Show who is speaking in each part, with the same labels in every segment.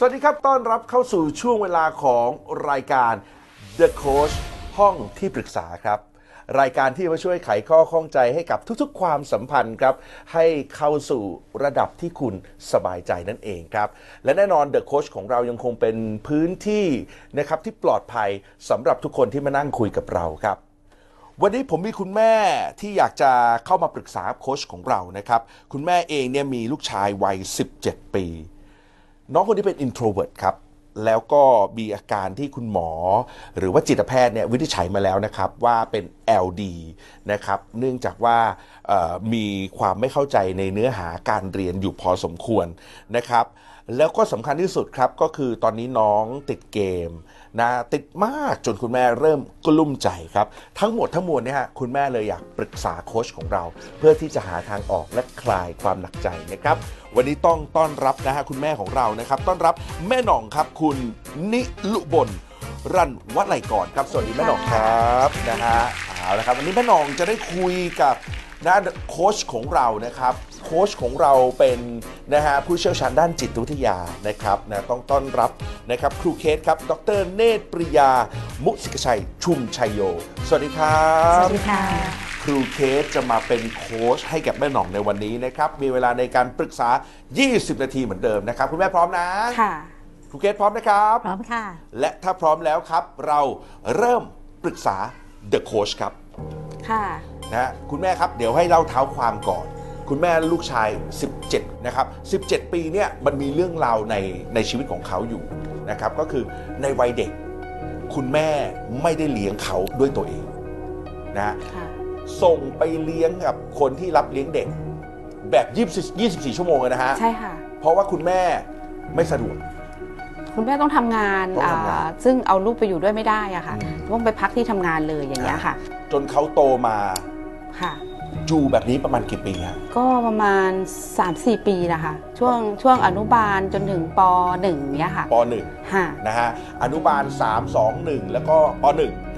Speaker 1: สวัสดีครับ ต้อนรับเข้าสู่ช่วงเวลาของรายการ The Coach ห้องที่ปรึกษาครับ รายการที่มาช่วยไขข้อข้องใจให้กับทุกๆ ความสัมพันธ์ครับ ให้เข้าสู่ระดับที่คุณสบายใจนั่นเองครับ และแน่นอน The Coach ของเรายังคงเป็นพื้นที่นะครับที่ปลอดภัยสำหรับทุกคนที่มานั่งคุยกับเราครับวันนี้ผมมีคุณแม่ที่อยากจะเข้ามาปรึกษาโค้ชของเรานะครับ คุณแม่เองเนี่ยมีลูกชายวัย 17 ปี น้องคนนี้เป็น introvert ครับ แล้วก็มีอาการที่คุณหมอ หรือว่าจิตแพทย์เนี่ยวินิจฉัยมาแล้วนะครับว่าเป็น LD นะครับ เนื่องจากว่ามีความไม่เข้าใจในเนื้อหาการเรียนอยู่พอสมควรนะครับ แล้วก็สำคัญที่สุดครับก็คือตอนนี้น้องติดเกมนะติดมากจนคุณแม่เริ่มกลุ้มใจครับ ทั้งหมดทั้งมวลเนี่ยฮะคุณแม่เลยอยากปรึกษาโค้ชของเรา เพื่อที่จะหาทางออกและคลายความหนักใจนะครับ วันนี้ต้องต้อนรับนะฮะคุณแม่ของเรานะครับ ต้อนรับแม่หน่องครับคุณนิลุบลรันวัดไหลก่อนครับ สวัสดีแม่หน่องครับนะฮะเอาละครับวันนี้แม่หน่องจะได้คุยกับนะโค้ชของเรานะครับโค้ชของเราเป็นนะฮะผู้เชี่ยวชาญด้านจิตวิทยานะครับนะต้องต้อนรับนะครับครูเคสครับ ดรเนตรปริยา มุสิกชัย ชุมชัยโย สวัสดีครับ
Speaker 2: สวัสดีค่ะ
Speaker 1: รูเคสจะมาเป็นโค้ชให้กับแม่หน่องในวันนี้นะครับ มีเวลาในการปรึกษา 20 นาทีเหมือนเดิมนะครับ คุณแม่พร้อมนะ
Speaker 2: ค่ะ
Speaker 1: ครูเคสพร้อมนะครับ
Speaker 2: พร้อมค่ะ
Speaker 1: และถ้าพร้อมแล้วครับ เราเริ่มปรึกษา The Coach ครับ
Speaker 2: ค่ะ
Speaker 1: นะฮะคุณแม่ครับเดี๋ยวให้เล่าเท้าความก่อน คุณแม่ลูกชาย 17 นะครับ 17 ปีเนี่ยมันมีเรื่องราวในในชีวิตของเขาอยู่นะครับ ก็คือในวัยเด็ก คุณแม่ไม่ได้เลี้ยงเขาด้วยตัวเองนะ
Speaker 2: ค่ะ
Speaker 1: ส่งไปเลี้ยงกับคนที่รับเลี้ยงเด็ก แบบ24 24 ชั่วโมงเลยนะฮะ
Speaker 2: ใช่ค่ะ
Speaker 1: เพราะว่าคุณแม่ไม่สะดวก
Speaker 2: คุณแม่ต้องทำงาน
Speaker 1: ต้องทำงาน
Speaker 2: อ่าซึ่งเอาลูกไปอยู่ด้วยไม่ได้อะค่ะ
Speaker 1: อืม
Speaker 2: ต้องไปพักที่ทำงานเลยอย่างเงี้ยค่ะ
Speaker 1: จนเขาโตมา
Speaker 2: ค่ะ
Speaker 1: อยู่แบบนี้ประมาณกี่ปีฮะ
Speaker 2: ก็ประมาณ 3-4 ปีนะคะช่วงช่วงอนุบาลจนถึงป .1 เนี้ยค่ะ
Speaker 1: ป .1
Speaker 2: ค่ะ
Speaker 1: นะฮะอนุบาล 3 2 1 แล้วก็ป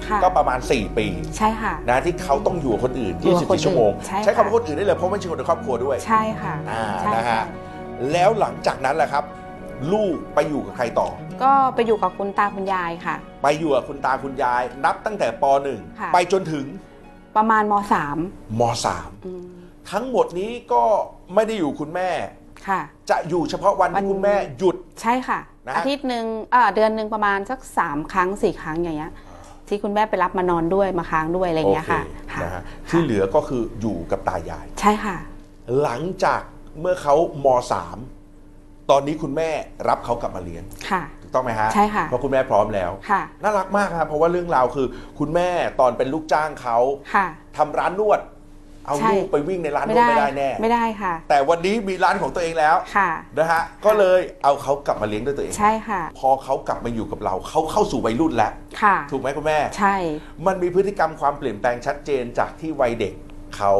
Speaker 2: ค่ะ
Speaker 1: .1 ก็ประมาณ 4 ปี
Speaker 2: ใช่ค่ะ
Speaker 1: นะที่เขาต้องอยู่กับคนอื่น
Speaker 2: อยู่กับคนอื่น
Speaker 1: 24 ชั่วโมง
Speaker 2: ใช่
Speaker 1: ใช้คำว่า
Speaker 2: ค่ะ
Speaker 1: คนอื่นได้เลยเพราะไม่ใช่คนในครอบครัวด้วย
Speaker 2: ใช่ค่ะ
Speaker 1: อ่า
Speaker 2: ใช่
Speaker 1: นะฮะ
Speaker 2: ค่ะ
Speaker 1: แล้วหลังจากนั้นแหละครับ ลูกไปอยู่กับใครต่อ
Speaker 2: ก็ไปอยู่กับคุณตาคุณยายค่ะ
Speaker 1: ไปอยู่กับคุณตาคุณยาย นับตั้งแต่ป
Speaker 2: ค่ะ
Speaker 1: .1 ไปจนถึง
Speaker 2: ประมาณม
Speaker 1: ม
Speaker 2: .3 อืม
Speaker 1: .3 ทั้งหมดนี้ก็ไม่ได้อยู่คุณแม่
Speaker 2: ค่ะ
Speaker 1: จะอยู่เฉพาะวัน
Speaker 2: วั
Speaker 1: ที่
Speaker 2: น
Speaker 1: คุณแม่หยุด
Speaker 2: ใช่ค่ะ
Speaker 1: นะ
Speaker 2: อาทิตย์หนึ่งเอ่อเดือนหนึ่งประมาณสักสามครั้งสี่ครั้งอย่างเงี้ยที่คุณแม่ไปรับมานอนด้วยมาค้างด้วยอะไรอย่างเงี้ยค่ะ
Speaker 1: โอเค
Speaker 2: ค่ะ
Speaker 1: นะฮะที่เหลือก็คืออยู่กับตายาย
Speaker 2: ใช่ค่ะ
Speaker 1: หลังจากเมื่อเขาม .3 ตอนนี้คุณแม่รับเขากลับมาเลี้ยง
Speaker 2: ค่ะ
Speaker 1: ถูก ต้องไหมฮะ
Speaker 2: ใช่ค่ะ
Speaker 1: เพราะคุณแม่พร้อมแล้ว
Speaker 2: ค่ะ
Speaker 1: น่ารักมากครับเพราะว่าเรื่องราวคือ คุณแม่ตอนเป็นลูกจ้างเขา
Speaker 2: ค่ะ
Speaker 1: ทำร้านนวด เอา
Speaker 2: ใช่
Speaker 1: ลูกไปวิ่งในร้านนวดไม่ได้แน่
Speaker 2: ไม่ได้ค่ะ
Speaker 1: แต่วันนี้มีร้านของตัวเองแล้ว
Speaker 2: ค่ะ
Speaker 1: นะฮะก็เลยเอาเขากลับมาเลี้ยงด้วยตัวเอง
Speaker 2: ใช่ค่ะ
Speaker 1: พอเขากลับมาอยู่กับเราเขาเข้าสู่วัยรุ่นแล้ว
Speaker 2: ค่ะ
Speaker 1: ถูกไหมคุณแม่
Speaker 2: ใช่
Speaker 1: มันมีพฤติกรรมความเปลี่ยนแปลงชัดเจนจากที่วัยเด็กเขา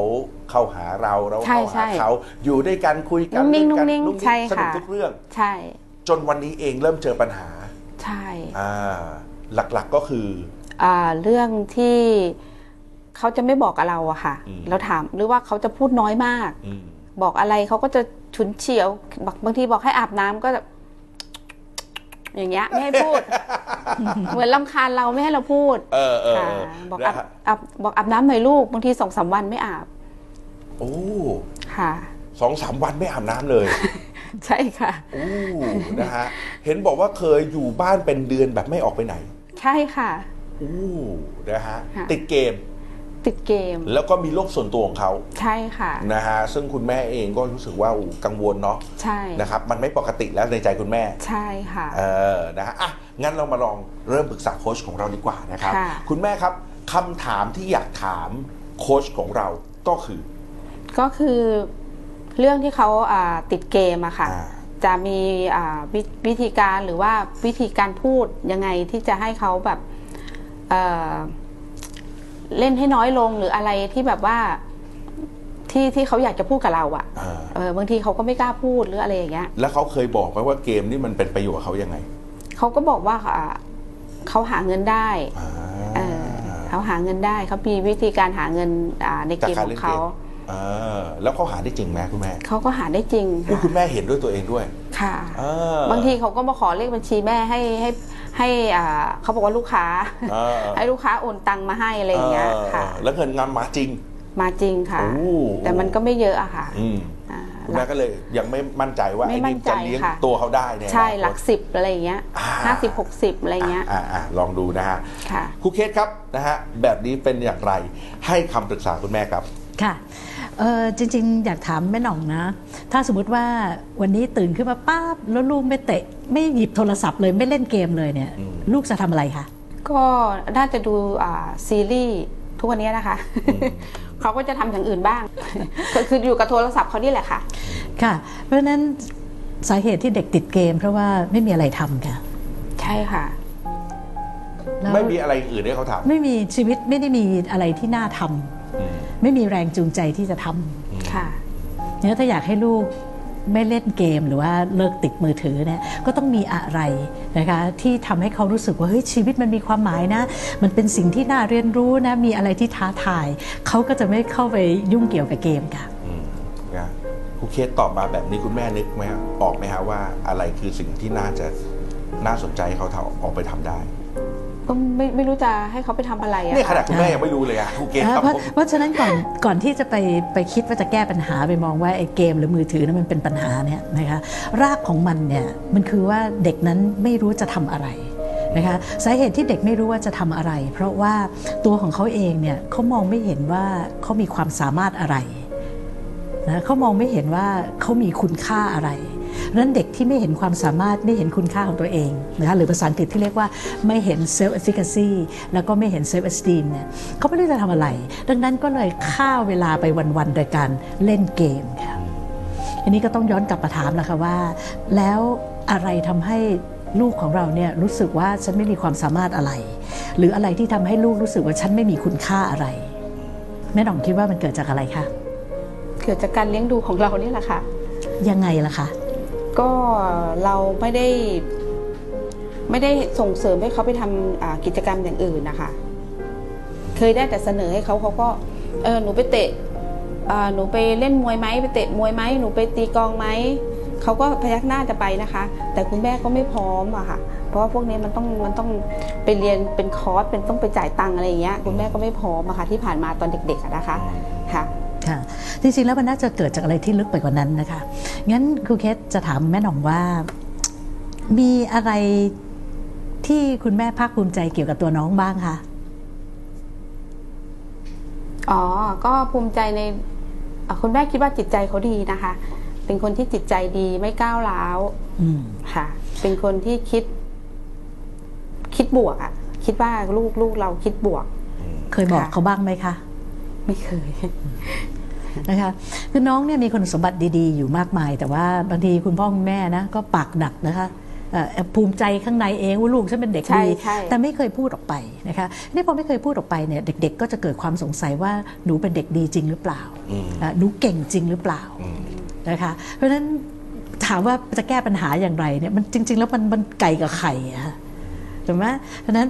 Speaker 1: เข้าหาเราเรา
Speaker 2: ใช่
Speaker 1: เข้า
Speaker 2: ใช่
Speaker 1: หาเขาอยู่ด้วยกันคุยกัน
Speaker 2: นุ่งนิ่ง
Speaker 1: เล่กั
Speaker 2: นุ่งนิ่ง
Speaker 1: นุ่ง
Speaker 2: ใช่
Speaker 1: สนุก
Speaker 2: ค่ะ
Speaker 1: ทุกเรื่อง
Speaker 2: ใช่
Speaker 1: จนวันนี้เองเริ่มเจอปัญหา
Speaker 2: ใช่
Speaker 1: อ่าหลักๆก็คือ
Speaker 2: อ่าเรื่องที่เขาจะไม่บอกกับเราอะค่ะ
Speaker 1: อืม
Speaker 2: เราถามหรือว่าเขาจะพูดน้อยมาก
Speaker 1: อืม
Speaker 2: บอกอะไรเขาก็จะฉุนเฉียวบอกบางทีบอกให้อาบน้ำก็จะอย่างเงี้ยไม่ให้พูด เหมือนลำคาญเราไม่ให้เราพูด
Speaker 1: เออเออ
Speaker 2: ค่ะ
Speaker 1: เออ
Speaker 2: บอก
Speaker 1: นะ
Speaker 2: อาบ
Speaker 1: ฮะ
Speaker 2: อาบบอกอาบน้ำหน่อยลูกบางทีสองสามวันไม่อาบ
Speaker 1: โอ้
Speaker 2: ค่ะ
Speaker 1: สองสามวันไม่อาบน้ำเลย
Speaker 2: ใช่ค่ะ
Speaker 1: โอ้นะฮะเห็นบอกว่าเคยอยู่บ้านเป็นเดือนแบบไม่ออกไปไหน
Speaker 2: ใช่ค่ะ
Speaker 1: โอ้นะฮะ
Speaker 2: ค่ะ
Speaker 1: ติดเกม
Speaker 2: ติดเกม
Speaker 1: แล้วก็มีโลกส่วนตัวของเขา
Speaker 2: ใช่ค่ะ
Speaker 1: นะฮะซึ่งคุณแม่เองก็รู้สึกว่าอู้กังวลเนาะ
Speaker 2: ใช่
Speaker 1: นะครับมันไม่ปกติแล้วในใจคุณแม่
Speaker 2: ใช่ค่ะ
Speaker 1: เออนะฮะอะงั้นเรามาลองเริ่มปรึกษาโค้ชของเราดีกว่านะครับ
Speaker 2: ค่ะ
Speaker 1: คุณแม่ครับคำถามที่อยากถามโค้ชของเราก็คือ
Speaker 2: ก็คือ เรื่องที่เขาอ่าติดเกมอะค่ะ
Speaker 1: อ่า
Speaker 2: จะมีอ่าวิวิธีการหรือว่าวิธีการพูดยังไงที่จะให้เขาแบบเอ่อเล่นให้น้อยลงหรืออะไรที่แบบว่าที่ที่เขาอยากจะพูดกับเราอะ
Speaker 1: อ่า
Speaker 2: เออบางทีเขาก็ไม่กล้าพูดหรืออะไรอย่างเงี้ย
Speaker 1: แล้วเขาเคยบอกไหมว่าเกมนี่มันเป็นประโยชน์กับเขายังไง
Speaker 2: เขาก็บอกว่าอ่าเขาหาเงินได้
Speaker 1: อ่า
Speaker 2: เออเขาหาเงินได้เขามีวิธีการหาเงินอ่าในเกม
Speaker 1: จากการ
Speaker 2: ข
Speaker 1: เล่
Speaker 2: อนง
Speaker 1: เก
Speaker 2: เขา
Speaker 1: มอ่าแล้วเขาหาได้จริงไหมคุณแม่
Speaker 2: เขาก็หาได้จริง
Speaker 1: อุ๊ย
Speaker 2: ค่ะ
Speaker 1: คุณแม่เห็นด้วยตัวเองด้วย
Speaker 2: คค่ะ
Speaker 1: เออบา
Speaker 2: งทีเขาก็มาขอเลขบัญชีแม่ให้ให้ให้อ่าเขาบอกว่าลูกค้า
Speaker 1: เออ
Speaker 2: ให้ลูกค้าโอนตังมาให้อะไรอย่างเงี้ยค่ะ
Speaker 1: เออแล้วเงินงานมาจริง
Speaker 2: มาจริงค่ะ
Speaker 1: โอ้
Speaker 2: แต่มันก็ไม่เยอะอะค่ะ
Speaker 1: อืม
Speaker 2: อ่า
Speaker 1: คุณแม่ก็เลยยังไม่มั่นใจว่า
Speaker 2: ไม่
Speaker 1: ไอ้
Speaker 2: มั่
Speaker 1: นี่
Speaker 2: นใจ
Speaker 1: จะเลี้ยง
Speaker 2: ค่ะ
Speaker 1: ตัวเขาได้เนี่ย
Speaker 2: ใช่
Speaker 1: นะ
Speaker 2: หลักสิบอะไรอย่างเงี้ย
Speaker 1: อ่า
Speaker 2: ห้าสิบหกสิบอะไรเงี้ย
Speaker 1: อ่าอ่าลองดูนะฮะ
Speaker 2: ค่ะ
Speaker 1: ครูเคสครับนะฮะแบบนี้เป็นอย่างไรให้คำปรึกษาคุณแม่ครับ
Speaker 3: ค่ะ เออจริง ๆ อยากถามแม่หน่องนะ ถ้าสมมติว่าวันนี้ตื่นขึ้นมาป้าบแล้วลูกไม่เตะ ไม่หยิบโทรศัพท์เลยไม่เล่นเกมเลยเนี่ย
Speaker 1: อืม
Speaker 3: ลูกจะทำอะไรคะ
Speaker 2: ก็น่าจะดูอ่าซีรีส์ทุกวันนี้นะคะ เขาก็จะทำอย่างอื่นบ้างก็คืออยู่กับโทรศัพท์เขานี่แหละค่ะ
Speaker 3: ค่ะ เพราะฉะนั้นสาเหตุที่เด็กติดเกม เพราะว่าไม่มีอะไรทำค่ะ
Speaker 2: ใช่ค่ะ
Speaker 3: แล้ว
Speaker 1: ไม่มีอะไรอื่นให้เขาทำ
Speaker 3: ไม่มีชีวิตไม่ได้มีอะไรที่น่าทำ
Speaker 1: อืม
Speaker 3: ไม่มีแรงจูงใจที่จะทำ
Speaker 2: ค่ะ
Speaker 3: เนี่ยถ้าอยากให้ลูกไม่เล่นเกมหรือว่าเลิกติดมือถือเนี่ยก็ต้องมีอะไรนะคะที่ทำให้เขารู้สึกว่าเฮ้ยชีวิตมันมีความหมายนะ มันเป็นสิ่งที่น่าเรียนรู้นะมีอะไรที่ท้าทายเขาก็จะไม่เข้าไปยุ่งเกี่ยวกับเกมค่ะ
Speaker 1: อืมนะครูเคสตอบมาแบบนี้คุณแม่นึกไหมฮะออกไหมฮะว่าอะไรคือสิ่งที่น่าจะน่าสนใจให้เขาทำออกไปทำได้
Speaker 2: ก็ไม่ไม่รู้จะให้เขาไปทำอะไรอะ
Speaker 1: เนี่ยขนาด
Speaker 2: ค่ะ
Speaker 1: คุณแม่ยังไม่รู้เลยอะครูเคสครับ
Speaker 3: เพราะ
Speaker 1: ผม
Speaker 3: เพราะฉะนั้นก่อนก่อนที่จะไปไปคิดว่าจะแก้ปัญหาไปมองว่าไอ้เกมหรือมือถือนั้นมันเป็นปัญหาเนี่ยนะคะรากของมันเนี่ยมันคือว่าเด็กนั้นไม่รู้จะทำอะไรนะคะสาเหตุที่เด็กไม่รู้ว่าจะทำอะไร เพราะว่าตัวของเขาเองเนี่ยเขามองไม่เห็นว่าเขามีความสามารถอะไรนะเขามองไม่เห็นว่าเขามีคุณค่าอะไร ดังนั้นเด็กที่ไม่เห็นความสามารถไม่เห็นคุณค่าของตัวเองนะคะหรือภาษาอังกฤษที่เรียกว่าไม่เห็น self efficacy แล้วก็ไม่เห็น self esteem เนี่ยเขาไม่รู้จะทำอะไร ดังนั้นก็เลยฆ่าเวลาไปวันๆโดยการเล่นเกมค่ะอันนี้ก็ต้องย้อนกลับมาถามแล้วค่ะว่า แล้วอะไรทำให้ลูกของเราเนี่ยรู้สึกว่าฉันไม่มีความสามารถอะไร หรืออะไรที่ทำให้ลูกรู้สึกว่าฉันไม่มีคุณค่าอะไร แม่หน่องคิดว่ามันเกิดจากอะไรคะ
Speaker 2: เกิดจากการเลี้ยงดูของเรานี่แหละค่ะ
Speaker 3: ยังไงล่ะคะ
Speaker 2: ก็เราไม่ได้ ไม่ได้ส่งเสริมให้เขาไปทำกิจกรรมอย่างอื่นนะคะ เคยได้แต่เสนอให้เขาเขาก็เออหนูไปเตะหนูไปเล่นมวยไหมไปเตะมวยไหมหนูไปตีกองไหมเขาก็พยักหน้าจะไปนะคะ แต่คุณแม่ก็ไม่พร้อมอะค่ะ เพราะว่าพวกนี้มันต้องมันต้องไปเรียนเป็นคอร์สเป็นต้องไปจ่ายตังค์อะไรอย่างเงี้ยคุณแม่ก็ไม่พร้อมอะค่ะที่ผ่านมาตอนเด็กๆนะคะ ค่ะ
Speaker 3: ค่ะ จริงๆแล้วมันน่าจะเกิดจากอะไรที่ลึกไปกว่านั้นนะคะ งั้นครูเคสจะถามแม่หน่องว่า มีอะไรที่คุณแม่ภาคภูมิใจเกี่ยวกับตัวน้องบ้างคะ
Speaker 2: อ๋อ ก็ภูมิใจในเอ่อคุณแม่คิดว่าจิตใจเขาดีนะคะ เป็นคนที่จิตใจดีไม่ก้าวร้าว
Speaker 3: อืม
Speaker 2: ค่ะ เป็นคนที่คิด คิดบวกอะคิดว่าลูกลูกเราคิดบวก
Speaker 3: เคยบอก
Speaker 2: ค่ะ
Speaker 3: เขาบ้างไหมคะ
Speaker 2: ไม่เคย
Speaker 3: นะคะคือน้องเนี่ยมีคุณสมบัติดีๆ อยู่มากมาย แต่ว่าบางทีคุณพ่อคุณแม่นะก็ปากหนักนะคะเอ่อภูมิใจข้างในเองว่าลูกฉันเป็นเด็ก
Speaker 2: ใช่
Speaker 3: ดี
Speaker 2: ใช่
Speaker 3: แต่ไม่เคยพูดออกไปนะคะนี่พอไม่เคยพูดออกไปเนี่ยเด็ก ๆ ก็จะเกิดความสงสัยว่าหนูเป็นเด็กดีจริงหรือเปล่า
Speaker 1: อืม
Speaker 3: อะหนูเก่งจริงหรือเปล่า
Speaker 1: อืม
Speaker 3: นะคะเพราะฉะนั้นถามว่าจะแก้ปัญหาอย่างไรเนี่ยมันจริง ๆ แล้วมันมันไก่กับไข่อะค่ะถูกไหมเพราะฉะนั้น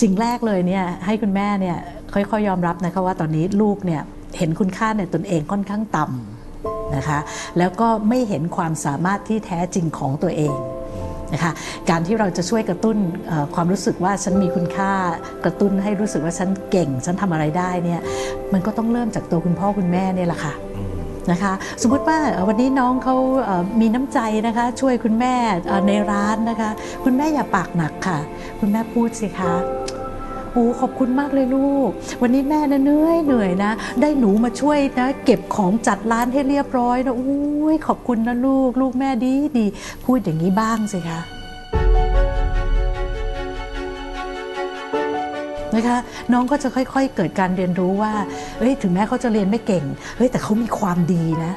Speaker 3: สิ่งแรกเลยเนี่ยให้คุณแม่เนี่ยค่อยๆยอมรับนะคะว่าตอนนี้ลูกเนี่ย เห็นคุณค่าในตนเองค่อนข้างต่ำนะคะแล้วก็ไม่เห็นความสามารถที่แท้จริงของตัวเองนะคะการที่เราจะช่วยกระตุ้นความรู้สึกว่าฉันมีคุณค่ากระตุ้นให้รู้สึกว่าฉันเก่ง ฉันทำอะไรได้เนี่ยมันก็ต้องเริ่มจากตัวคุณพ่อคุณแม่เนี่ยแหละค่ะนะคะสมมติว่าวันนี้น้องเขามีน้ำใจนะคะช่วยคุณแม่ในร้านนะคะ คุณแม่อย่าปากหนักค่ะ คุณแม่พูดสิคะ โอ้ขอบคุณมากเลยลูก วันนี้แม่นะเหนื่อยเหนื่อยนะ ได้หนูมาช่วยนะ เก็บของจัดร้านให้เรียบร้อยนะอุ้ยขอบคุณนะลูก ลูกแม่ดีดีพูดอย่างนี้บ้างสิคะนะคะน้องก็จะค่อย ๆ เกิดการเรียนรู้ว่าเอ้ยถึงแม้เขาจะเรียนไม่เก่งเฮ้ยแต่เขามีความดีนะ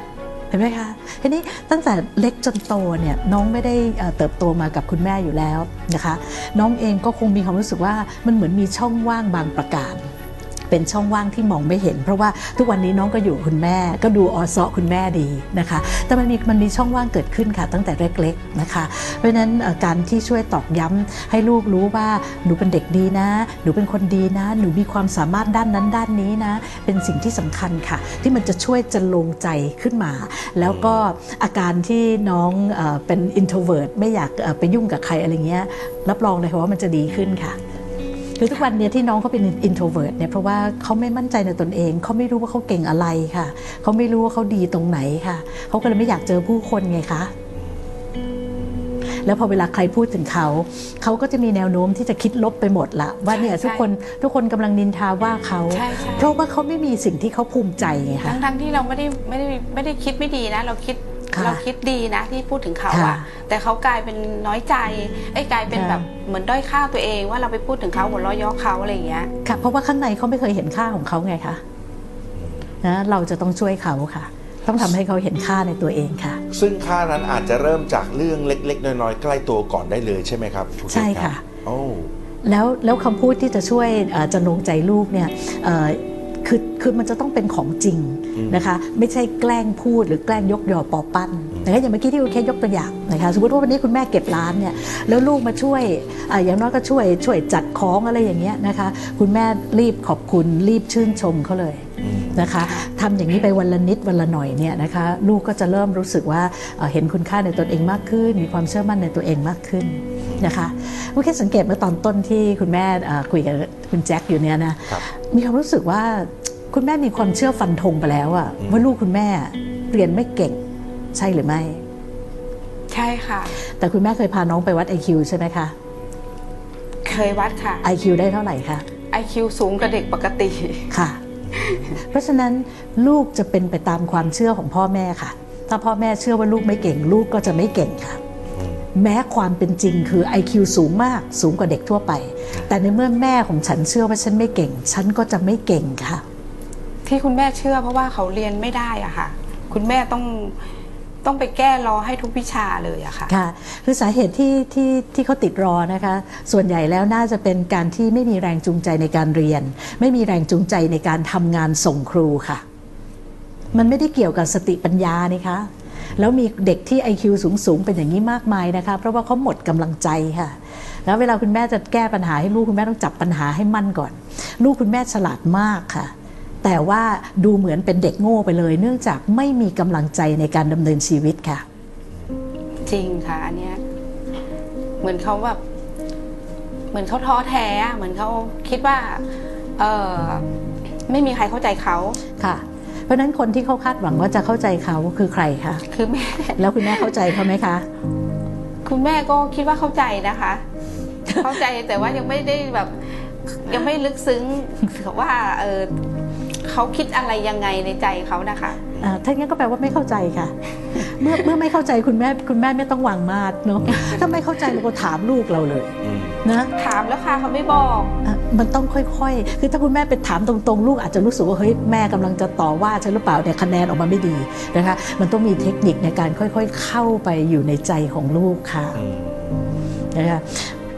Speaker 3: ห็นไหมคะทีนี้ตั้งแต่เล็กจนโตเนี่ยน้องไม่ได้เติบโตมากับคุณแม่อยู่แล้วนะคะ น้องเองก็คงมีความรู้สึกว่ามันเหมือนมีช่องว่างบางประการ เป็นช่องว่างที่มองไม่เห็น เพราะว่าทุกวันนี้น้องก็อยู่คุณแม่ ก็ดูออซอคุณแม่ดีนะคะ แต่มันมีมันมีช่องว่างเกิดขึ้นค่ะ ตั้งแต่เล็กๆนะคะ เพราะฉะนั้นการที่ช่วยตอกย้ำให้ลูกรู้ว่าหนูเป็นเด็กดีนะ หนูเป็นคนดีนะ หนูมีความสามารถด้านนั้นด้านนี้นะ เป็นสิ่งที่สำคัญค่ะ ที่มันจะช่วยจะลงใจขึ้นมา แล้วก็อาการที่น้องเอ่อเป็น introvert ไม่อยากไปยุ่งกับใครอะไรเงี้ยรับรองเลยค่ะว่ามันจะดีขึ้นค่ะ คือทุกวันเนี้ที่น้องเขาเป็น introvert เนี่ยเพราะว่าเขาไม่มั่นใจในตนเองเขาไม่รู้ว่าเขาเก่งอะไรค่ะเขาไม่รู้ว่าเขาดีตรงไหนค่ะเขาก็เลยไม่อยากเจอผู้คนไงคะแล้วพอเวลาใครพูดถึงเขา เขาก็จะมีแนวโน้มที่จะคิดลบไปหมดละว่าเนี่ย
Speaker 2: ใช่
Speaker 3: ทุกคนทุกคนกำลังนินทาว่าเขา
Speaker 2: ใช่ใช่
Speaker 3: เพราะว่าเขาไม่มีสิ่งที่เขาภูมิใจไงคะ
Speaker 2: ทั้งทั้งๆที่เราไม่ได้ไม่ได้ไม่ได้คิดไม่ดีนะ เราคิด
Speaker 3: ค่ะ
Speaker 2: เราคิดดีนะที่พูดถึงเขา
Speaker 3: ค่ะ
Speaker 2: อะแต่เขากลายเป็นน้อยใจไอ้ยกลายเป็น
Speaker 3: ค่ะ
Speaker 2: แบบเหมือนด้อยค่าตัวเอง ว่าเราไปพูดถึงเขาหัวเราะเย่อเขาอะไรอย่างเงี้ย
Speaker 3: ค่ะเพราะว่าข้างในเขาไม่เคยเห็นค่าของเขาไงคะนะเราจะต้องช่วยเขาค่ะ ต้องทำให้เขาเห็นค่าในตัวเองค่ะ
Speaker 1: ซึ่งค่านั้นอาจจะเริ่มจากเรื่องเล็ก ๆ น้อยๆใกล้ตัวก่อนได้เลยใช่ไหมครับณเกศ
Speaker 3: ใช่ค่ะ
Speaker 1: รับโอ้
Speaker 3: แล้วแล้วคำพูดที่จะช่วยเอ่อจะลงใจลูกเนี่ยเอ่อ คือคือมันจะต้องเป็นของจริงนะคะ ไม่ใช่แกล้งพูดหรือแกล้งยกยอปอปั้นนะคะอย่างเมื่อกี้ที่คุณแค่ยกตัวอย่างนะคะสมมติว่าวันนี้คุณแม่เก็บร้านเนี่ยแล้วลูกมาช่วยอะอย่างน้อยก็ช่วยช่วยจัดของอะไรอย่างเงี้ยนะคะคุณแม่รีบขอบคุณรีบชื่นชมเขาเลยนะคะทำอย่างนี้ไปวันละนิดวันละหน่อยเนี่ยนะคะลูกก็จะเริ่มรู้สึกว่าเอ่อเห็นคุณค่าในตนเองมากขึ้น มีความเชื่อมั่นในตัวเองมากขึ้นนะคะลูกแค่สังเกตเมื่อตอนต้นที่คุณแม่เอ่อคุยกับคุณแจ็คอยู่เนี่ยนะครับมีความรู้สึกว่า คุณแม่มีความเชื่อฟันธงไปแล้วอะว่าลูกคุณแม่เรียนไม่เก่งใช่หรือไม่
Speaker 2: ใช่ค่ะ
Speaker 3: แต่คุณแม่เคยพาน้องไปวัด IQ ใช่ไหมคะ
Speaker 2: เคยวัดค่ะ
Speaker 3: IQ ได้เท่าไหร่คะ
Speaker 2: IQ สูงกว่าเด็กปกติ
Speaker 3: ค่ะ เพราะฉะนั้นลูกจะเป็นไปตามความเชื่อของพ่อแม่ค่ะ ถ้าพ่อแม่เชื่อว่าลูกไม่เก่ง ลูกก็จะไม่เก่งค่ะ แม้ความเป็นจริงคือ IQ สูงมาก สูงกว่าเด็กทั่วไป แต่ในเมื่อแม่ของฉันเชื่อว่าฉันไม่เก่ง ฉันก็จะไม่เก่งค่ะ
Speaker 2: ที่คุณแม่เชื่อเพราะว่าเขาเรียนไม่ได้อะค่ะ คุณแม่ต้องต้องไปแก้รอให้ทุกวิชาเลยอะค่ะ
Speaker 3: ค่ะ คือสาเหตุที่ที่ที่เขาติดรอนะคะ ส่วนใหญ่แล้วน่าจะเป็นการที่ไม่มีแรงจูงใจในการเรียน ไม่มีแรงจูงใจในการทำงานส่งครูค่ะ มันไม่ได้เกี่ยวกับสติปัญญานี่คะแล้วมีเด็กที่ IQ สูงสูงๆเป็นอย่างนี้มากมายนะคะ เพราะว่าเขาหมดกำลังใจค่ะ แล้วเวลาคุณแม่จะแก้ปัญหาให้ลูกคุณแม่ต้องจับปัญหาให้มั่นก่อน ลูกคุณแม่ฉลาดมากค่ะ แต่ว่าดูเหมือนเป็นเด็กโง่ไปเลย เนื่องจากไม่มีกำลังใจในการดำเนินชีวิตค่ะ
Speaker 2: จริงค่ะอันเนี้ยเหมือนเขาแบบเหมือนเขาท้อแท้อะเหมือนเขาคิดว่าเออไม่มีใครเข้าใจเขา
Speaker 3: ค่ะ เพราะฉะนั้นคนที่เขาคาดหวังว่าจะเข้าใจเขาคือใครคะ
Speaker 2: คือแม่
Speaker 3: แล้วคุณแม่เข้าใจเขาไหมคะ
Speaker 2: คุณแม่ก็คิดว่าเข้าใจนะคะ เข้าใจแต่ว่ายังไม่ได้แบบ ยังไม่ลึกซึ้งว่าเออ เขาคิดอะไรยังไงในใจเขานะคะ
Speaker 3: อ่าถ้างั้นก็แปลว่าไม่เข้าใจค่ะ เมื่อเมื่อไม่เข้าใจคุณแม่คุณแม่ไม่ต้องวางมาดเนาะถ้าไม่เข้าใจเราก็ถามลูกเราเลย
Speaker 1: อืม
Speaker 3: นะ
Speaker 2: ถามแล้วค่ะเขาไม่บอก
Speaker 3: อะมันต้องค่อยๆ คือถ้าคุณแม่ไปถามตรงๆ ลูกอาจจะรู้สึกว่าเฮ้ยแม่กำลังจะต่อว่าฉันหรือเปล่าเนี่ยคะแนนออกมาไม่ดีนะคะ มันต้องมีเทคนิคในการค่อยๆ เข้าไปอยู่ในใจของลูกค่ะ
Speaker 1: อืม
Speaker 3: นะคะ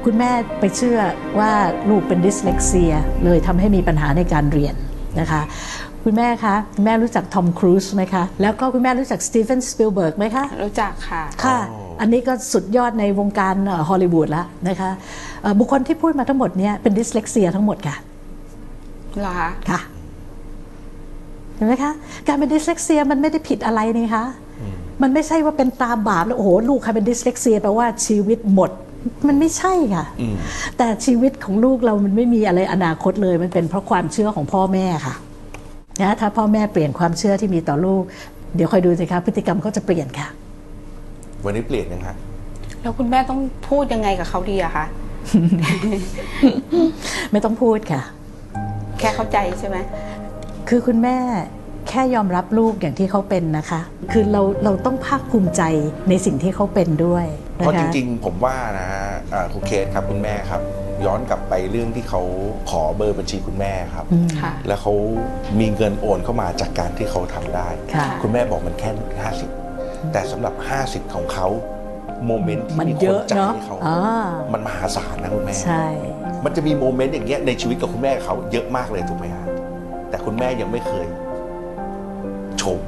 Speaker 3: คุณแม่ไปเชื่อว่าลูกเป็น dyslexia เลยทำให้มีปัญหาในการเรียน นะคะคุณแม่คะคุณแม่รู้จักทอมครูซไหมคะ แล้วก็คุณแม่รู้จักสตีเฟนสปิลเบิร์กไหมคะ
Speaker 2: รู้จักค่ะ
Speaker 3: ค่ะ อันนี้ก็สุดยอดในวงการเอ่อฮอลลีวูดแล้วนะคะเอ่อบุคคลที่พูดมาทั้งหมดเนี่ยเป็น dyslexia ทั้งหมดค่ะ
Speaker 2: เหรอคะ
Speaker 3: ค่ะ เห็นไหมคะ การเป็น dyslexia มันไม่ได้ผิดอะไรนี่คะ มันไม่ใช่ว่าเป็นตาบาปแล้วโอ้โหลูกใครเป็น dyslexia แปลว่าชีวิตหมด มันไม่ใช่ค่ะ
Speaker 1: อืม
Speaker 3: แต่ชีวิตของลูกเรามันไม่มีอะไรอนาคตเลย มันเป็นเพราะความเชื่อของพ่อแม่ค่ะนะถ้าพ่อแม่เปลี่ยนความเชื่อที่มีต่อลูก เดี๋ยวคอยดูสิคะพฤติกรรมเขาจะเปลี่ยนค่ะ
Speaker 1: วันนี้เปลี่ยนยังฮะ
Speaker 2: แล้วคุณแม่ต้องพูดยังไงกับเขาดีอะคะ
Speaker 3: ไม่ต้องพูดค่ะ
Speaker 2: แค่เข้าใจใช่ไหม
Speaker 3: คือคุณแม่แค่ยอมรับลูกอย่างที่เขาเป็นนะคะ คือเราเราต้องภาคภูมิใจในสิ่งที่เขาเป็นด้วย
Speaker 1: เพ
Speaker 3: นะ
Speaker 1: ราะจ
Speaker 3: คะ
Speaker 1: ริงๆ ผมว่านะอ่าครูเคสครับคุณแม่ครับ ย้อนกลับไปเรื่องที่เขาขอเบอร์บัญชีคุณแม่ครับ
Speaker 3: อืม
Speaker 2: ค่ะ
Speaker 1: แล้วเขามีเงินโอนเข้ามาจากการที่เขาทำได้
Speaker 3: ค่ะ
Speaker 1: คุณแม่บอกมันแค่ 50 แต่สำหรับ 50 ของเขาโมเมนต์ที่
Speaker 3: มัน
Speaker 1: มีค
Speaker 3: เย
Speaker 1: น
Speaker 3: อะ
Speaker 1: จ่าย
Speaker 3: เนาะ
Speaker 1: ให้เขา
Speaker 3: อ่า
Speaker 1: มันมหาศาลนะคุณแม่
Speaker 3: ใช่
Speaker 1: มันจะมีโมเมนต์อย่างเงี้ยในชีวิตกับคุณแม่เขาเยอะมากเลยถูกไหมฮะแต่คุณแม่ยังไม่เคย ชม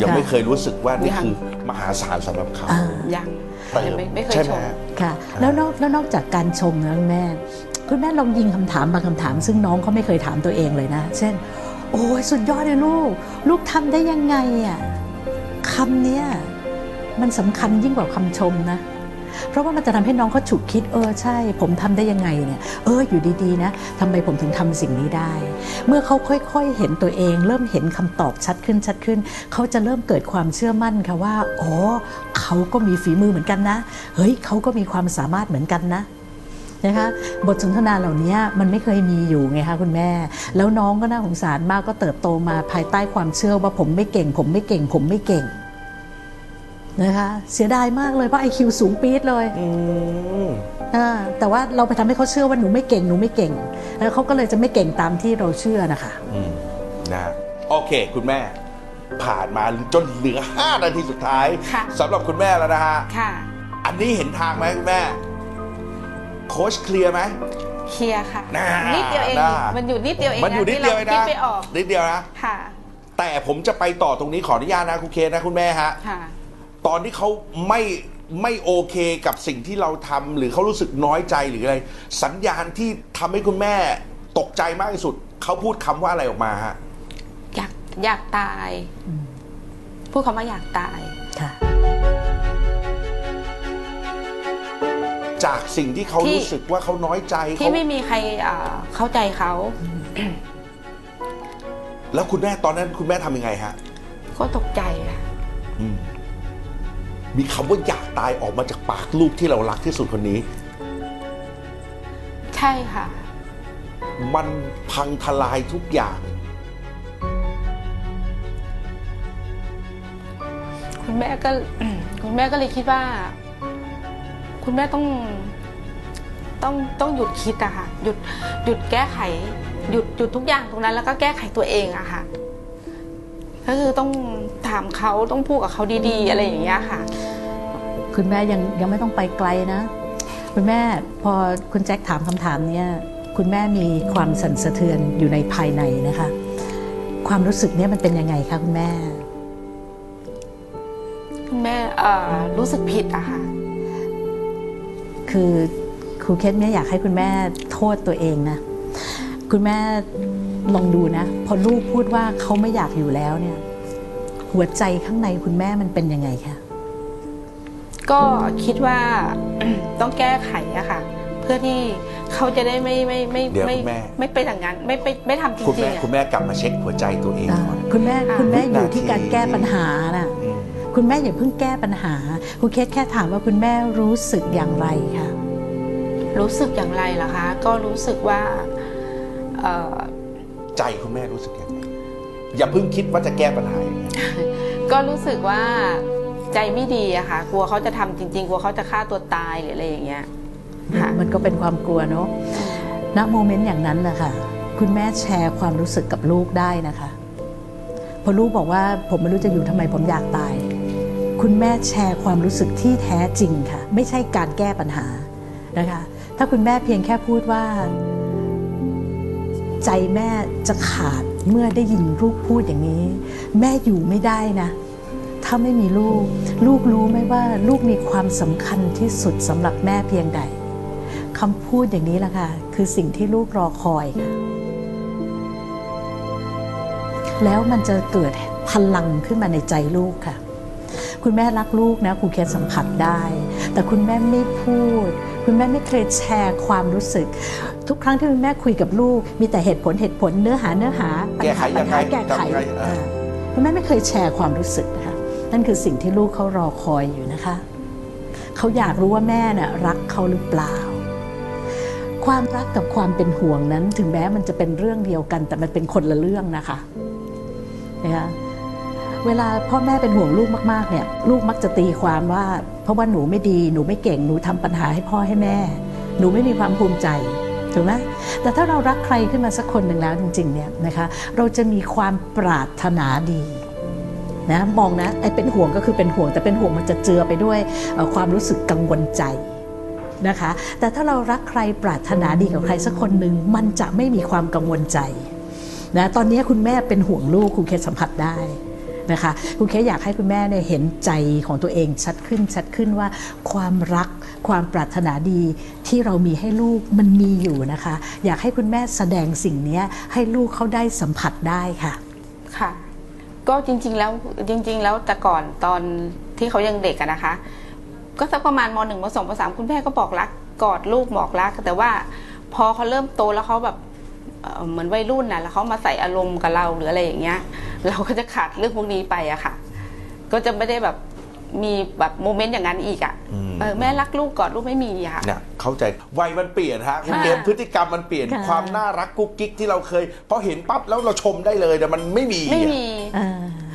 Speaker 1: ยัง
Speaker 3: ค่ะ
Speaker 1: ไม่เคยรู้สึกว่านี่
Speaker 2: ยัง
Speaker 1: คือ มหาศาลสำหรับเขา
Speaker 3: อ่า
Speaker 2: ยัง
Speaker 1: เติ
Speaker 2: ยัง
Speaker 1: ม
Speaker 2: ไม่ไม่เคย
Speaker 1: ใช่ไห
Speaker 2: ช
Speaker 1: ม
Speaker 2: ม
Speaker 1: ฮะ
Speaker 3: ค่ะ แล้วนอกแล้วนอกจากการชมนะคุณแม่ คุณแม่ลองยิงคำถามบางคำถาม ซึ่งน้องเขาไม่เคยถามตัวเองเลยนะ เช่น โอ้ยสุดยอดเลยลูก ลูกทำได้ยังไงอะคำเนี้ยมันสำคัญยิ่งกว่าคำชมนะ เพราะว่ามันจะทำให้น้องเขาฉุกคิดเออใช่ ผมทำได้ยังไงเนี่ยเอออยู่ดีๆนะทำไมผมถึงทำสิ่งนี้ได้ เมื่อเขาค่อยๆเห็นตัวเอง เริ่มเห็นคำตอบชัดขึ้นชัดขึ้น เขาจะเริ่มเกิดความเชื่อมั่นค่ะว่าอ๋อเขาก็มีฝีมือเหมือนกันนะ เฮ้ยเขาก็มีความสามารถเหมือนกันนะนะคะบทสนทนาเหล่านี้มันไม่เคยมีอยู่ไงคะคุณแม่ แล้วน้องก็น่าสงสารมากก็เติบโตมาภายใต้ความเชื่อว่าผมไม่เก่ง ผมไม่เก่ง ผมไม่เก่ง นะคะเสียดายมากเลยเพราะไอคิวสูงปี๊ดเลย
Speaker 1: อืม
Speaker 3: อ่าแต่ว่าเราไปทำให้เขาเชื่อว่าหนูไม่เก่งหนูไม่เก่ง แล้วเขาก็เลยจะไม่เก่งตามที่เราเชื่อนะคะ
Speaker 1: อืมนะโอเค คุณแม่ ผ่านมาจนเหลือ5นาทีสุดท้าย
Speaker 2: ค่ะ
Speaker 1: สำหรับคุณแม่แล้วนะฮะ
Speaker 2: ค่ะ
Speaker 1: อันนี้เห็นทางไหมคุณแม่โค้ชเคลียร์ไหม
Speaker 2: เคลียร์ค่ะ
Speaker 1: น่า
Speaker 2: นิดเดียวเอง
Speaker 1: น่า
Speaker 2: มันอยู่นิดเดียวเอง
Speaker 1: มันอยู่นิดเดียวเอง
Speaker 2: ที่
Speaker 1: นะ
Speaker 2: ราคิดไม่ออก
Speaker 1: นิดเดียวนะ
Speaker 2: ค่ะ
Speaker 1: แต่ผมจะไปต่อตรงนี้ขออนุญาตนะคุณเคนะคุณแม่ฮะ
Speaker 2: ค่ะ
Speaker 1: ตอนที่เขาไม่ไม่โอเคกับสิ่งที่เราทำหรือเขารู้สึกน้อยใจหรืออะไร สัญญาณที่ทำให้คุณแม่ตกใจมากที่สุด เขาพูดคำว่าอะไรออกมาฮะ
Speaker 2: อยากอยากตาย พูดคำว่าอยากตาย
Speaker 3: ค่ะ
Speaker 1: จากสิ่งที่เขา
Speaker 2: ที่
Speaker 1: รู้สึกว่าเขาน้อยใจ
Speaker 2: ที่
Speaker 1: เขา
Speaker 2: ไม่มีใครเอ่อเข้าใจเขา
Speaker 1: แล้วคุณแม่ตอนนั้นคุณแม่ทำยังไงฮะ
Speaker 2: ก็ตกใจค่ะ
Speaker 1: อืม มีคำว่าอยากตายออกมาจากปากลูกที่เรารักที่สุดคนนี้
Speaker 2: ใช่ค่ะ
Speaker 1: มันพังทลายทุกอย่าง
Speaker 2: คุณแม่ก็คุณแม่ก็เลยคิดว่า คุณแม่ต้องต้องต้องหยุดคิดอะค่ะหยุดหยุดแก้ไข หยุดหยุดทุกอย่างตรงนั้น แล้วก็แก้ไขตัวเองอะค่ะก็คือต้องถามเขาต้องพูดกับเขาดีๆ อะไรอย่างเงี้ยค่ะ
Speaker 3: คุณแม่ยังยังไม่ต้องไปไกลนะ คุณแม่พอคุณแจ็คถามคำถามเนี้ยคุณแม่มีความสั่นสะเทือนอยู่ในภายในนะคะ ความรู้สึกเนี้ยมันเป็นยังไงคะคุณแม่
Speaker 2: คุณแม่เอ่อรู้สึกผิดอะค่ะ
Speaker 3: คือครูเคสเนี่ยอยากให้คุณแม่โทษตัวเองนะ คุณแม่ลองดูนะ พอลูกพูดว่าเขาไม่อยากอยู่แล้วเนี่ย หัวใจข้างในคุณแม่มันเป็นยังไงคะ
Speaker 2: ก็คิดว่าต้องแก้ไขอะค่ะ เพื่อที่เขาจะได้ไม่ไม่ไม่
Speaker 1: เดี๋ยว
Speaker 2: ไม่
Speaker 1: คุณแม่
Speaker 2: ไม่เป็นอย่างนั้นไม่ไม่ไม่ทำจ
Speaker 1: คุณ
Speaker 2: ริง
Speaker 1: แม่
Speaker 2: ๆอะ
Speaker 1: คุณแม่กลับมาเช็คหัวใจตัวเอง
Speaker 3: อ่า
Speaker 1: ก่อน
Speaker 3: คุณแม่
Speaker 2: ค่ะ
Speaker 3: คุณแม่อยู่
Speaker 1: วินาที
Speaker 3: ที่การแก้ปัญหาน่ะ
Speaker 1: อืม
Speaker 3: คุณแม่อย่าเพิ่งแก้ปัญหาครูเคสแค่ถามว่าคุณแม่รู้สึกอย่างไรคะ
Speaker 2: รู้สึกอย่างไรล่ะคะ ก็รู้สึกว่าเอ่อ
Speaker 1: ใจคุณแม่รู้สึกยังไงอย่าเพิ่งคิดว่าจะแก้ปัญหายังไง
Speaker 2: ก็รู้สึกว่า ใจไม่ดีอะค่ะ กลัวเขาจะทำจริง ๆ กลัวเขาจะฆ่าตัวตายหรืออะไรอย่างเงี้ยค่ะ
Speaker 3: มันก็เป็นความกลัวเนาะณโมเมนต์อย่างนั้นนะคะคุณแม่แชร์ความรู้สึกกับลูกได้นะคะพอลูกบอกว่าผมไม่รู้จะอยู่ทำไมผมอยากตาย คุณแม่แชร์ความรู้สึกที่แท้จริงค่ะ ไม่ใช่การแก้ปัญหานะคะ ถ้าคุณแม่เพียงแค่พูดว่า ใจแม่จะขาดเมื่อได้ยินลูกพูดอย่างนี้ แม่อยู่ไม่ได้นะ ถ้าไม่มีลูก ลูกรู้ไหมว่าลูกมีความสำคัญที่สุดสำหรับแม่เพียงใดคำพูดอย่างนี้แหละค่ะ คือสิ่งที่ลูกรอคอยค่ะแล้วมันจะเกิดพลังขึ้นมาในใจลูกค่ะ คุณแม่รักลูกนะครูเคสสัมผัสได้ แต่คุณแม่ไม่พูด คุณแม่ไม่เคยแชร์ความรู้สึก ทุกครั้งที่คุณแม่คุยกับลูก มีแต่เหตุผลเหตุผลเนื้อหาเนื้อหาปัญ
Speaker 1: แก้ไข
Speaker 3: หาปัญหา
Speaker 1: ยังไง
Speaker 3: แก้ไข
Speaker 1: ทำยังไงเออ
Speaker 3: อ่าคุณแม่ไม่เคยแชร์ความรู้สึกนะคะ นั่นคือสิ่งที่ลูกเขารอคอยอยู่นะคะ เขาอยากรู้ว่าแม่น่ะรักเขาหรือเปล่า ความรักกับความเป็นห่วงนั้น ถึงแม้มันจะเป็นเรื่องเดียวกัน แต่มันเป็นคนละเรื่องนะคะนะคะเวลาพ่อแม่เป็นห่วงลูกมากๆเนี่ย ลูกมักจะตีความว่า เพราะว่าหนูไม่ดีหนูไม่เก่งหนูทำปัญหาให้พ่อให้แม่ หนูไม่มีความภูมิใจถูกไหมแต่ถ้าเรารักใครขึ้นมาสักคนหนึ่งแล้วจริงๆเนี่ยนะคะ เราจะมีความปรารถนาดี นะมองนะไอ้เป็นห่วงก็คือเป็นห่วง แต่เป็นห่วงมันจะเจือไปด้วยความรู้สึกกังวลใจนะคะ แต่ถ้าเรารักใครปรารถนาดีกับใครสักคนหนึ่งมันจะไม่มีความกังวลใจนะตอนนี้คุณแม่เป็นห่วงลูกคุณเคสสัมผัสได้นะคะคุณเคสอยากให้คุณแม่เนี่ยเห็นใจของตัวเองชัดขึ้นชัดขึ้นว่า ความรักความปรารถนาดีที่เรามีให้ลูกมันมีอยู่นะคะ อยากให้คุณแม่แสดงสิ่งนี้ให้ลูกเขาได้สัมผัสได้ค่ะ
Speaker 2: ค่ะ ก็จริง ๆ แล้วจริง ๆ แล้วแต่ก่อนตอนที่เขายังเด็กอะนะคะ ก็สักประมาณมหนึ่งมสองมสามคุณแม่ก็บอกรักกอดลูกบอกรัก แต่ว่าพอเขาเริ่มโตแล้วเขาแบบเหมือนวัยรุ่นนะแล้วเขามาใส่อารมณ์กับเราหรืออะไรอย่างเงี้ย เราก็จะขาดเรื่องพวกนี้ไปอะค่ะ ก็จะไม่ได้แบบ มีแบบโมเมนต์อย่างนั้นอีกอะ
Speaker 1: อืม
Speaker 2: เออแม่รักลูกกอดลูกไม่มีอะค่ะ
Speaker 1: เนี่ยเข้าใจวัยมันเปลี่ยนฮะคุณ
Speaker 2: ค่ะ
Speaker 1: เกมพฤติกรรมมันเปลี่ยน
Speaker 3: ค่ะ
Speaker 1: ความน่ารักกุ๊กกิ๊กที่เราเคยพอเห็นปั๊บแล้วเราชมได้เลยแต่มันไม่มี
Speaker 2: ไม่
Speaker 1: อะ
Speaker 2: มี
Speaker 3: อ่า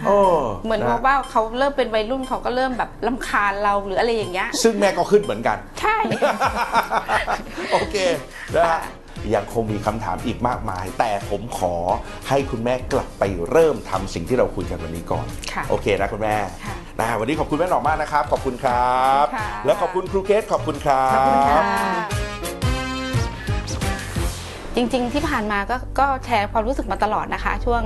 Speaker 1: โอ้
Speaker 2: เหมือน
Speaker 1: นะ
Speaker 2: ว่าเขาเริ่มเป็นวัยรุ่นเขาก็เริ่มแบบลำคาญเราหรืออะไรอย่างเงี้ย
Speaker 1: ซึ่งแม่ก็ขึ้นเหมือนกัน
Speaker 2: ใช่
Speaker 1: โอเคนะฮะ ยังคงมีคำถามอีกมากมาย แต่ผมขอให้คุณแม่กลับไปเริ่มทำสิ่งที่เราคุยกันวันนี้ก่อน
Speaker 2: ค่ะ
Speaker 1: โอเคนะคุณแม่
Speaker 2: ค่ะ
Speaker 1: นะวันนี้ขอบคุณแม่หน่อมากนะครับ ขอบคุณครับ
Speaker 2: ขอบคุณค่ะ
Speaker 1: และขอบคุณครูเคสขอบคุณครับ
Speaker 2: ขอบคุณค่ะ จริงๆที่ผ่านมาก็ก็แชร์ความรู้สึกมาตลอดนะคะ ช่วง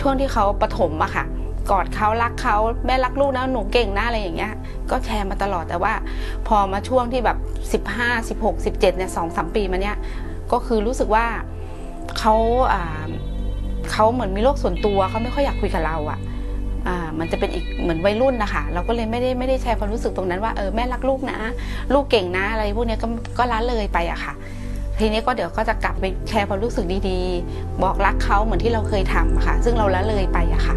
Speaker 2: ช่วงที่เขาประถมอะค่ะกอดเขารักเขาแม่รักลูกนะหนูเก่งนะอะไรอย่างเงี้ย ก็แชร์มาตลอดแต่ว่า พอมาช่วงที่แบบ 15 16 17เนี่ยสองสามปีมาเนี้ย ก็คือรู้สึกว่าเขาเขาเหมือนมีโลกส่วนตัวเขาไม่ค่อยอยากคุยกับเราอะอ่ามันจะเป็นอีกเหมือนวัยรุ่นนะคะเราก็เลยไม่ได้ไม่ได้แชร์ความรู้สึกตรงนั้นว่าเออแม่รักลูกนะ ลูกเก่งนะอะไรพวกเนี้ยก็ก็ละเลยไปอะค่ะ ทีนี้ก็เดี๋ยวก็จะกลับไปแชร์ความรู้สึกดีๆ บอกรักเขาเหมือนที่เราเคยทำะค่ะ ซึ่งเราละเลยไปอะค่ะ